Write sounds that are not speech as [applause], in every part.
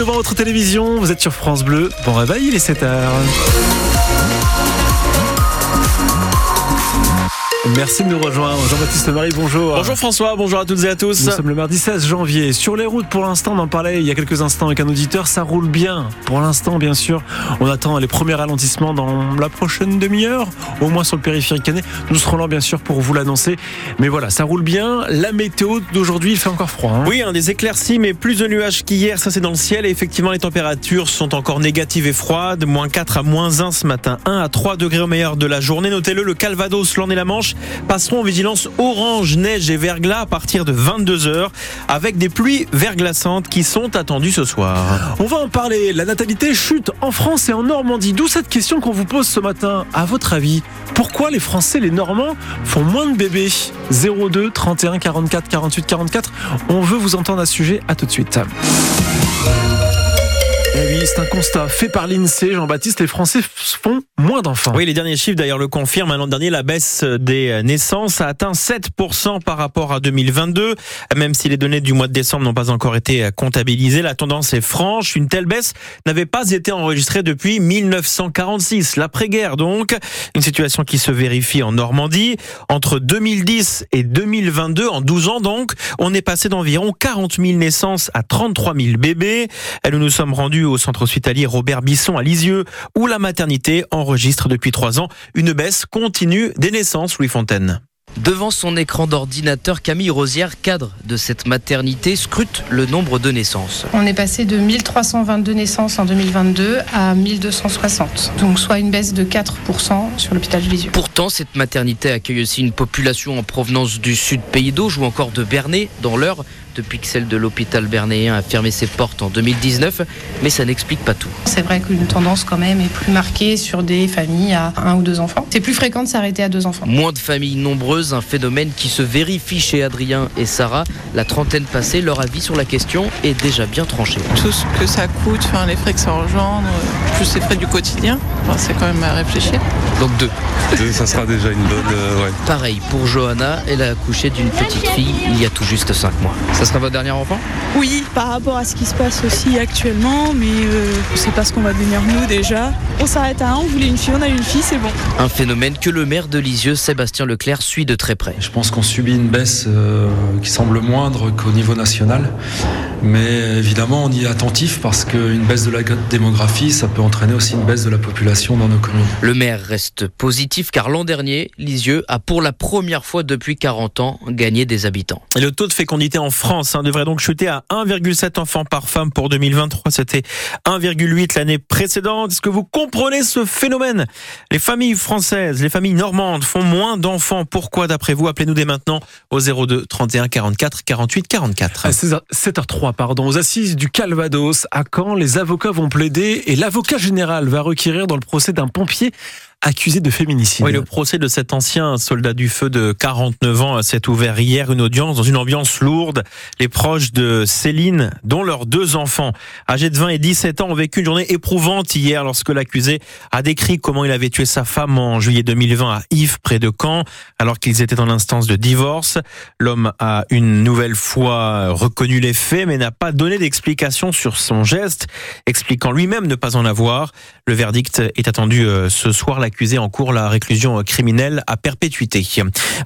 Devant votre télévision, vous êtes sur France Bleu. Bon réveil, il est 7h. Merci de nous rejoindre. Jean-Baptiste Marie, bonjour. Bonjour François, bonjour à toutes et à tous. Nous sommes le mardi 16 janvier. Sur les routes, pour l'instant, on en parlait il y a quelques instants avec un auditeur, ça roule bien. Pour l'instant, bien sûr, on attend les premiers ralentissements dans la prochaine demi-heure, au moins sur le périphérique canet. Nous serons là, bien sûr, pour vous l'annoncer. Mais voilà, ça roule bien. La météo d'aujourd'hui, il fait encore froid. hein. Oui, un des éclaircies, mais plus de nuages qu'hier, ça c'est dans le ciel. Et effectivement, les températures sont encore négatives et froides. Moins 4 à moins 1 ce matin. 1 à 3 degrés au meilleur de la journée. Notez-le, le Calvados, l'Orne et la Manche passeront en vigilance orange, neige et verglas à partir de 22h, avec des pluies verglaçantes qui sont attendues ce soir. On va en parler. La natalité chute en France et en Normandie. D'où cette question qu'on vous pose ce matin. À votre avis, pourquoi les Français, les Normands, font moins de bébés? 02 31 44 48 44. On veut vous entendre à ce sujet. À tout de suite. C'est un constat fait par l'INSEE. Jean-Baptiste, les Français font moins d'enfants. Oui, les derniers chiffres d'ailleurs le confirment. L'an dernier, la baisse des naissances a atteint 7% par rapport à 2022. Même si les données du mois de décembre n'ont pas encore été comptabilisées, la tendance est franche. Une telle baisse n'avait pas été enregistrée depuis 1946, l'après-guerre donc. Une situation qui se vérifie en Normandie. Entre 2010 et 2022, en 12 ans donc, on est passé d'environ 40 000 naissances à 33 000 bébés. Nous nous sommes rendus au centre hospitalier Robert Bisson à Lisieux, où la maternité enregistre depuis trois ans une baisse continue des naissances, Louis Fontaine. Devant son écran d'ordinateur, Camille Rosière, cadre de cette maternité, scrute le nombre de naissances. On est passé de 1322 naissances en 2022 à 1260, donc soit une baisse de 4% sur l'hôpital de Lisieux. Pourtant, cette maternité accueille aussi une population en provenance du sud Pays d'Auge ou encore de Bernay, dans l'heure, depuis que celle de l'hôpital bernéen a fermé ses portes en 2019, mais ça n'explique pas tout. C'est vrai qu'une tendance quand même est plus marquée sur des familles à un ou deux enfants. C'est plus fréquent de s'arrêter à deux enfants. Moins de familles nombreuses, un phénomène qui se vérifie chez Adrien et Sarah. La trentaine passée, leur avis sur la question est déjà bien tranché. tout ce que ça coûte, enfin, les frais que ça engendre, plus les frais du quotidien, Enfin, c'est quand même à réfléchir. Donc deux. Deux, [laughs] ça sera déjà une bonne. euh, ouais. Pareil pour Johanna, elle a accouché d'une petite fille il y a tout juste cinq mois. Ça sera votre dernier enfant Oui, par rapport à ce qui se passe aussi actuellement, mais euh, c'est pas ce qu'on va devenir nous déjà. On s'arrête à un, on voulait une fille, on a une fille, c'est bon. Un phénomène que le maire de Lisieux, Sébastien Leclerc, suit de très près. Je pense qu'on subit une baisse euh, qui semble moindre qu'au niveau national. Mais évidemment, on y est attentif parce qu'une baisse de la démographie, ça peut entraîner aussi une baisse de la population dans nos communes. Le maire reste positif car l'an dernier, Lisieux a pour la première fois depuis 40 ans gagné des habitants. Et le taux de fécondité en France hein, devrait donc chuter à 1,7 enfants par femme pour 2023. C'était 1,8 l'année précédente. Est-ce que vous comprenez ce phénomène? Les familles françaises, les familles normandes font moins d'enfants. Pourquoi d'après vous? Appelez-nous dès maintenant au 02 31 44 48 44. À 16h 7h03, pardon, aux assises du Calvados, à Caen, les avocats vont plaider et l'avocat général va requérir dans le procès d'un pompier accusé de féminicide. Oui, le procès de cet ancien soldat du feu de 49 ans s'est ouvert hier, une audience dans une ambiance lourde. Les proches de Céline, dont leurs deux enfants, âgés de 20 et 17 ans, ont vécu une journée éprouvante hier lorsque l'accusé a décrit comment il avait tué sa femme en juillet 2020 à Yves, près de Caen, alors qu'ils étaient en instance de divorce. L'homme a une nouvelle fois reconnu les faits, mais n'a pas donné d'explication sur son geste, expliquant lui-même ne pas en avoir. Le verdict est attendu euh, ce soir. L'accusé en cours la réclusion criminelle à perpétuité.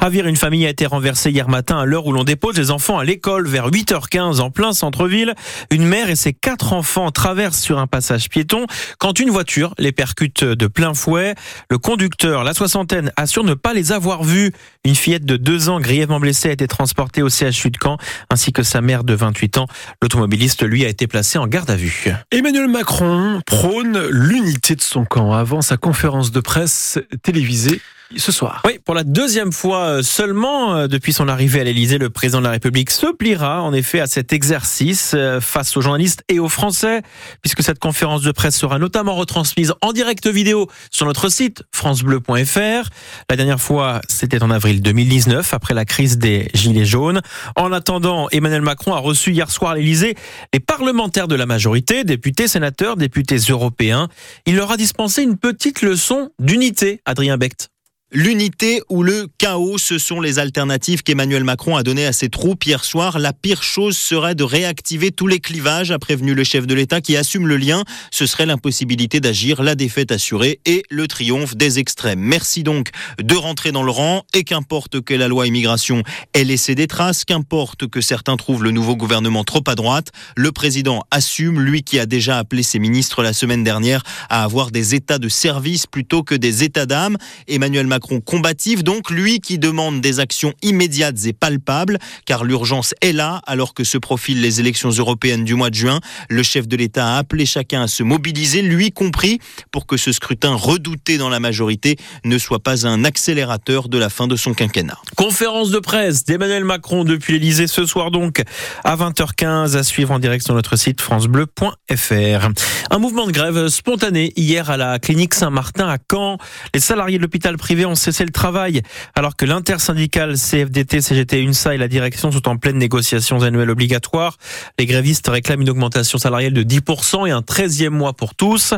À Vire, une famille a été renversée hier matin à l'heure où l'on dépose les enfants à l'école vers 8h15 en plein centre-ville. Une mère et ses quatre enfants traversent sur un passage piéton quand une voiture les percute de plein fouet. Le conducteur, la soixantaine, assure ne pas les avoir vus. Une fillette de deux ans grièvement blessée a été transportée au CHU de Caen ainsi que sa mère de 28 ans. L'automobiliste, lui, a été placé en garde à vue. Emmanuel Macron prône l'unité de son camp avant sa conférence de presse télévisée Oui, pour la deuxième fois euh, seulement euh, depuis son arrivée à l'Elysée, le président de la République se pliera en effet à cet exercice euh, face aux journalistes et aux Français, puisque cette conférence de presse sera notamment retransmise en direct vidéo sur notre site francebleu.fr. La dernière fois, c'était en avril 2019, après la crise des Gilets jaunes. En attendant, Emmanuel Macron a reçu hier soir à l'Elysée les parlementaires de la majorité, députés, sénateurs, députés européens. Il leur a dispensé une petite leçon d'unité, Adrien Becht. L'unité ou le chaos, ce sont les alternatives qu'Emmanuel Macron a données à ses troupes hier soir. La pire chose serait de réactiver tous les clivages, a prévenu le chef de l'État qui assume le lien. Ce serait l'impossibilité d'agir, la défaite assurée et le triomphe des extrêmes. Merci donc de rentrer dans le rang et qu'importe que la loi immigration ait laissé des traces, qu'importe que certains trouvent le nouveau gouvernement trop à droite, le président assume, lui qui a déjà appelé ses ministres la semaine dernière à avoir des états de service plutôt que des états d'âme. Emmanuel Macron combatif, donc lui qui demande des actions immédiates et palpables, car l'urgence est là, alors que se profilent les élections européennes du mois de juin. Le chef de l'État a appelé chacun à se mobiliser, lui compris, pour que ce scrutin redouté dans la majorité ne soit pas un accélérateur de la fin de son quinquennat. Conférence de presse d'Emmanuel Macron depuis l'Elysée ce soir donc à 20h15 à suivre en direct sur notre site francebleu.fr. Un mouvement de grève spontané hier à la clinique Saint-Martin à Caen. Les salariés de l'hôpital privé ont cessé le travail alors que l'intersyndicale CFDT, CGT, UNSA et la direction sont en pleine négociations annuelles obligatoires. Les grévistes réclament une augmentation salariale de 10% et un 13e mois pour tous.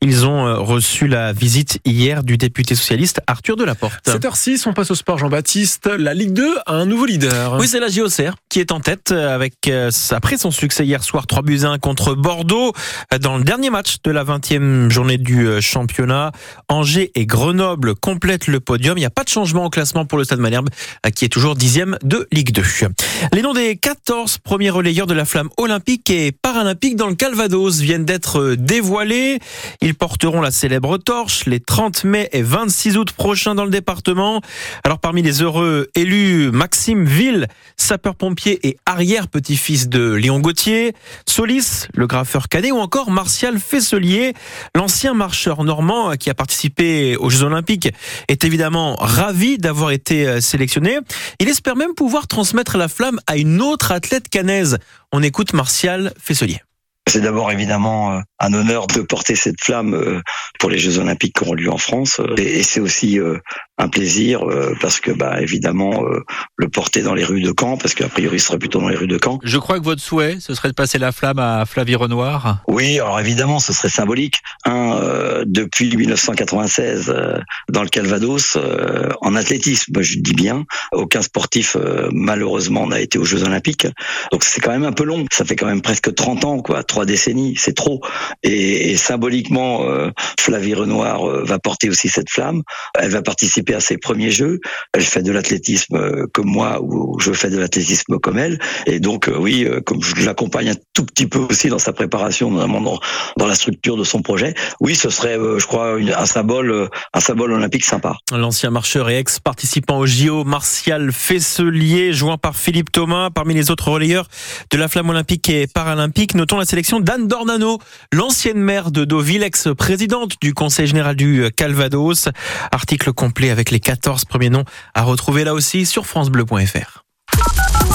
Ils ont euh, reçu la visite hier du député socialiste Arthur Delaporte. 7h06, on passe au sport Jean-Baptiste. La Ligue 2 a un nouveau leader. Oui, c'est la JOCR qui est en tête avec euh, après son succès hier soir 3 buts 1 contre Bordeaux dans le dernier match de la 20e journée du euh, championnat. Angers et Grenoble complètent le podium. Il n'y a pas de changement au classement pour le Stade Malherbe, euh, qui est toujours dixième de Ligue 2. Les noms des 14 premiers relayeurs de la flamme olympique et paralympique dans le Calvados viennent d'être dévoilés. Ils porteront la célèbre torche les 30 mai et 26 août prochains dans le département. Alors parmi les heureux élus, Maxime Ville, sapeur-pompier et arrière-petit-fils de Léon Gauthier, Solis, le graffeur cadet ou encore Martial Fesselier, l'ancien marcheur normand qui a participé aux Jeux Olympiques, est évidemment ravi d'avoir été euh, sélectionné. Il espère même pouvoir transmettre la flamme à une autre athlète canaise. On écoute Martial Fesselier. C'est d'abord évidemment euh, un honneur de porter cette flamme euh, pour les Jeux Olympiques qui auront lieu en France. Et c'est aussi un plaisir parce que, bah, évidemment, le porter dans les rues de Caen, parce qu'a priori, il serait plutôt dans les rues de Caen. Je crois que votre souhait, ce serait de passer la flamme à Flavie Renoir. Oui, alors évidemment, ce serait symbolique. Un, depuis 1996, dans le Calvados, en athlétisme, je dis bien, aucun sportif malheureusement n'a été aux Jeux Olympiques. Donc c'est quand même un peu long. Ça fait quand même presque 30 ans, quoi, trois décennies, c'est trop. Et, et symboliquement, Flavie Renoir va porter aussi cette flamme. Elle va participer à ses premiers Jeux. Elle fait de l'athlétisme comme moi, ou je fais de l'athlétisme comme elle. Et donc oui, comme je l'accompagne un tout petit peu aussi dans sa préparation, notamment dans, dans la structure de son projet, oui, ce serait, je crois, une, un symbole, un symbole olympique sympa. L'ancien marcheur et ex-participant au JO, Martial Fesselier, joint par Philippe Thomas, parmi les autres relayeurs de la flamme olympique et paralympique. Notons la sélection d'Anne Dornano, l'ancienne maire de Deauville, ex-présidente du Conseil général du Calvados. Article complet avec les 14 premiers noms à retrouver là aussi sur francebleu.fr.